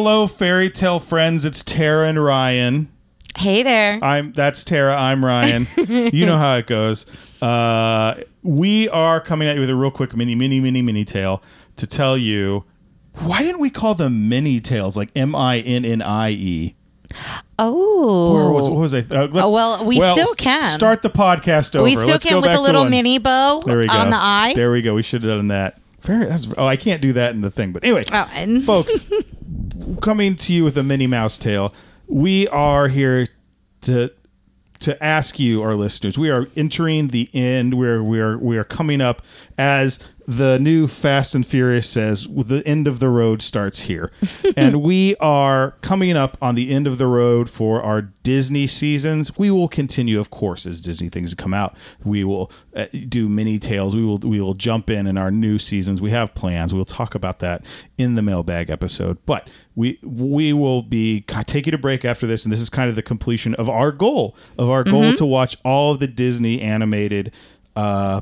Hello, fairy tale friends. It's Tara and Ryan. Hey there. I'm that's Tara. I'm Ryan. you know how it goes. Uh, we are coming at you with a real quick mini, mini, mini, mini tale to tell you why didn't we call them mini tales like M I N N I E? Oh. Or was, what was I? Uh, Oh, well, we still can. start the podcast over. we still Let's can with a little mini bow There we go. on the eye. There we go. We should have done that. Very. That's, oh, I can't do that in the thing. But anyway, Oh, and- folks, coming to you with a Minnie Mouse tale. We are here to to ask you, our listeners. We are entering the end. We're we are we are coming up as the new Fast and Furious says. The end of the road starts here, and we are coming up on the end of the road for our Disney seasons. We will continue, of course, as Disney things come out. We will uh, do mini tales. We will we will jump in in our new seasons. We have plans. We'll talk about that in the mailbag episode. But we we will be taking a break after this, and this is kind of the completion of our goal of our goal to watch all of the Disney animated uh,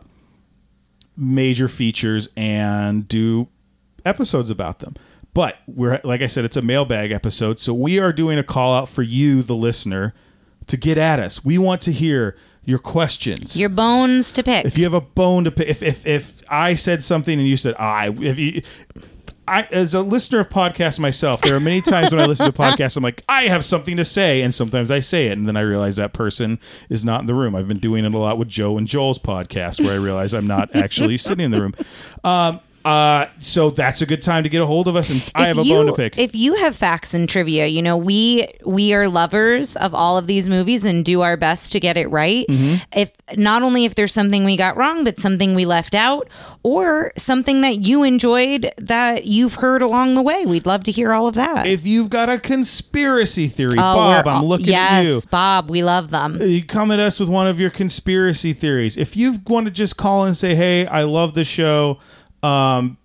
major features and do episodes about them. But we're like I said, it's a mailbag episode, so we are doing a call out for you, the listener, to get at us. We want to hear your questions. Your bones to pick. if you have a bone to pick, if if if I said something and you said ah, I, if you. I, as a listener of podcasts myself, there are many times when I listen to podcasts, I'm like, I have something to say, and sometimes I say it, and then I realize that person is not in the room. I've been doing it a lot with Joe and Joel's podcast, where I realize I'm not actually sitting in the room. Um, uh, so that's a good time to get a hold of us, and I have a you, bone to pick. If you have facts and trivia, you know we we are lovers of all of these movies and do our best to get it right. Mm-hmm. If not only if there's something we got wrong, but something we left out, or something that you enjoyed that you've heard along the way, we'd love to hear all of that. if you've got a conspiracy theory, Oh, Bob, I'm looking yes, at you. Bob, we love them. you come at us with one of your conspiracy theories. If you want to just call and say, "Hey, I love the show," um,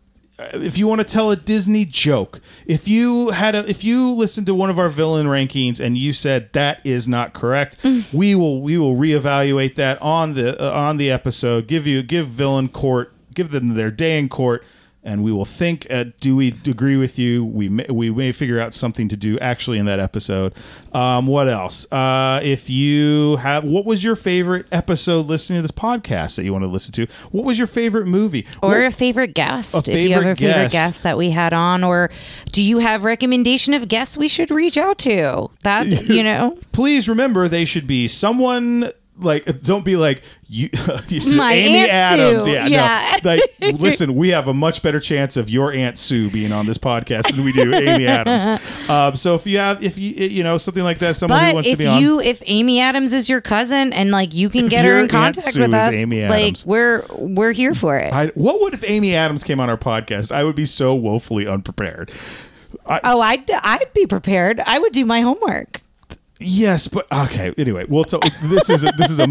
if you want to tell a Disney joke, if you had a, if you listened to one of our villain rankings and you said that is not correct, we will we will reevaluate that on the uh, on the episode. Give you give villain court, give them their day in court. And we will think. Uh, do we agree with you? We may, we may figure out something to do actually in that episode. Um, what else? Uh, if you have, what was your favorite episode listening to this podcast that you want to listen to? What was your favorite movie? Or What- a favorite guest, A if you have favorite a favorite guest. guest that we had on, or do you have recommendation of guests we should reach out to? That you know, please remember they should be someone like don't be like you My Amy Aunt Adams Sue. yeah, Yeah. no like listen we have a much better chance of your Aunt Sue being on this podcast than we do Amy Adams um, so if you have if you you know something like that someone who but wants to if be on if you if Amy Adams is your cousin and like you can get her in contact with us, Amy like we're we're here for it. I, what would if Amy Adams came on our podcast I would be so woefully unprepared oh, I'd I'd be prepared. I would do my homework. Yes, but okay. Anyway, well, so this is a, this is a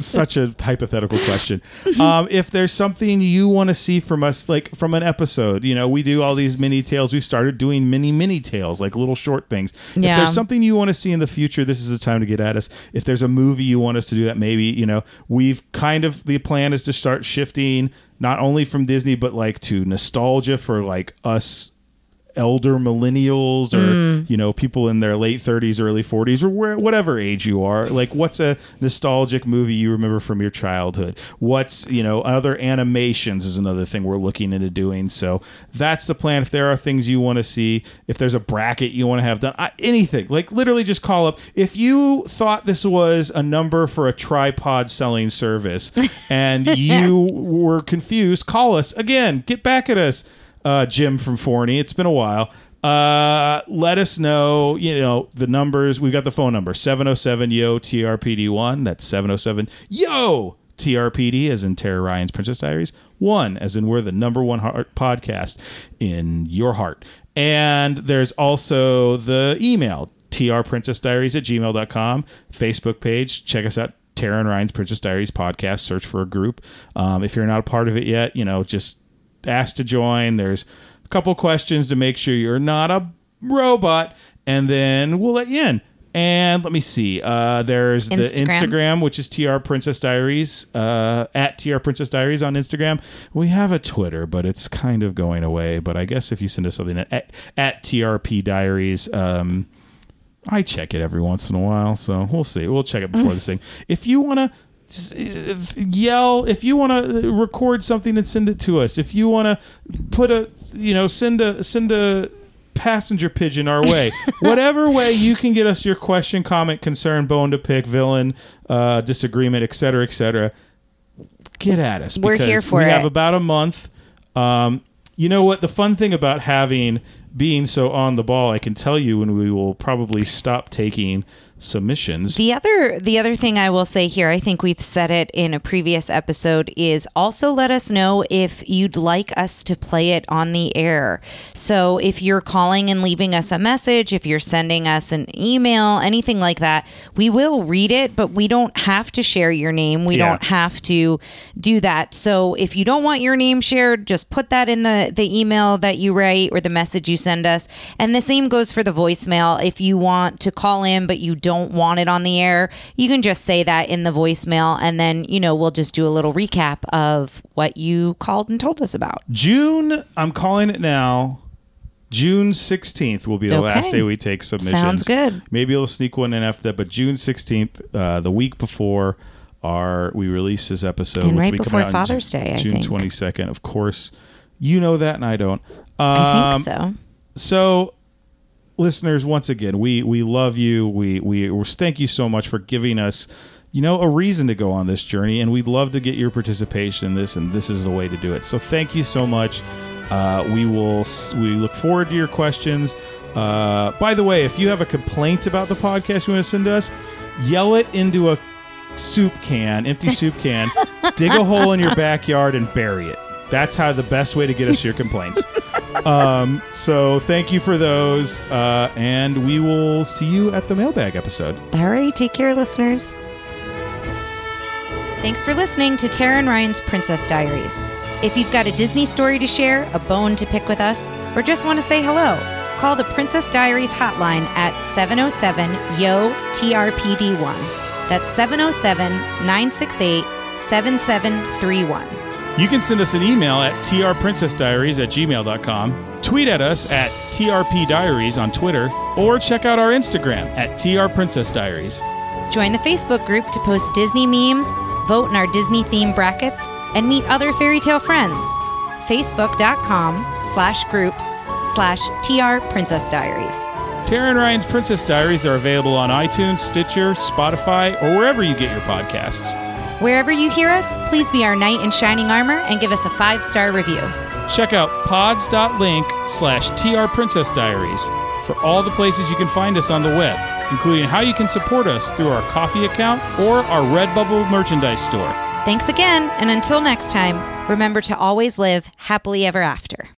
such a hypothetical question. Um, if there's something you want to see from us, like from an episode, you know, we do all these mini tales. We started doing mini mini tales, like little short things. If there's something you want to see in the future, this is the time to get at us. If there's a movie you want us to do that, maybe you know, we've kind of the plan is to start shifting not only from Disney but like to nostalgia for like us elder millennials or mm. you know people in their late 30s early 40s or where, whatever age you are. Like what's a nostalgic movie you remember from your childhood? What's you know other animations is another thing we're looking into doing. So that's the plan. If there are things you want to see if there's a bracket you want to have done I, anything like literally just call up. If you thought this was a number for a tripod selling service and you were confused call us. Again get back at us uh, Jim from Forney. It's been a while. Uh, let us know, you know, the numbers. We've got the phone number 707 Yo TRPD1. That's 707 Yo TRPD, as in Tara Ryan's Princess Diaries. One, as in we're the number one heart podcast in your heart. And there's also the email, trprincessdiaries at gmail.com, Facebook page. Check us out. Tara and Ryan's Princess Diaries podcast. Search for a group. Um, if you're not a part of it yet, you know, just ask to join. There's a couple questions to make sure you're not a robot, and then we'll let you in. And let me see. Uh, there's the Instagram. Instagram, which is TR Princess Diaries, uh, at TR Princess Diaries on Instagram. We have a Twitter, but it's kind of going away. But I guess if you send us something at, at, at TRP Diaries, um, I check it every once in a while. So we'll see. We'll check it before this thing. If you want to yell if you want to record something and send it to us if you want to put a you know send a send a passenger pigeon our way whatever way you can get us your question comment concern bone to pick villain uh disagreement etc etc get at us We're here for we have about a month. Um you know what? The fun thing about having being so on the ball i can tell you when we will probably stop taking submissions The other the other thing I will say here, I think we've said it in a previous episode, is also let us know if you'd like us to play it on the air. So if you're calling and leaving us a message, if you're sending us an email, anything like that, we will read it, but we don't have to share your name. We Yeah. don't have to do that. So if you don't want your name shared, just put that in the the email that you write or the message you send us. And the same goes for the voicemail. If you want to call in but you don't want it on the air, you can just say that in the voicemail and then, you know, we'll just do a little recap of what you called and told us about. June, I'm calling it now. June 16th will be the last day we take submissions. Sounds good. Maybe we'll sneak one in after that, but June 16th, uh, the week before our we release this episode, And which right before Father's Day, I June think. 22nd. Of course, you know that, and I don't. I Um, think so. So listeners once again we we love you. We we thank you so much for giving us you know a reason to go on this journey and we'd love to get your participation in this and this is the way to do it. So thank you so much. Uh, we will we look forward to your questions. Uh, by the way if you have a complaint about the podcast you want to send to us yell it into a soup can empty soup can dig a hole in your backyard and bury it. That's how the best way to get us your complaints um, so thank you for those, uh, and we will see you at the mailbag episode. All right, take care, listeners. Thanks for listening to Tara and Ryan's Princess Diaries. If you've got a Disney story to share, a bone to pick with us, or just want to say hello, call the Princess Diaries hotline at 707 YO TRPD1. That's 707 968 7731. You can send us an email at trprincessdiaries at gmail.com, tweet at us at trpdiaries on Twitter, or check out our Instagram at trprincessdiaries. Join the Facebook group to post Disney memes, vote in our Disney theme brackets, and meet other fairy tale friends. Facebook.com slash groups slash TR Princess Diaries. Tara and Ryan's Princess Diaries are available on iTunes, Stitcher, Spotify, or wherever you get your podcasts. Wherever you hear us, please be our knight in shining armor and give us a five star review. Check out pods.link slash trprincessdiaries for all the places you can find us on the web, including how you can support us through our Ko-fi account or our Redbubble merchandise store. Thanks again, and until next time, remember to always live happily ever after.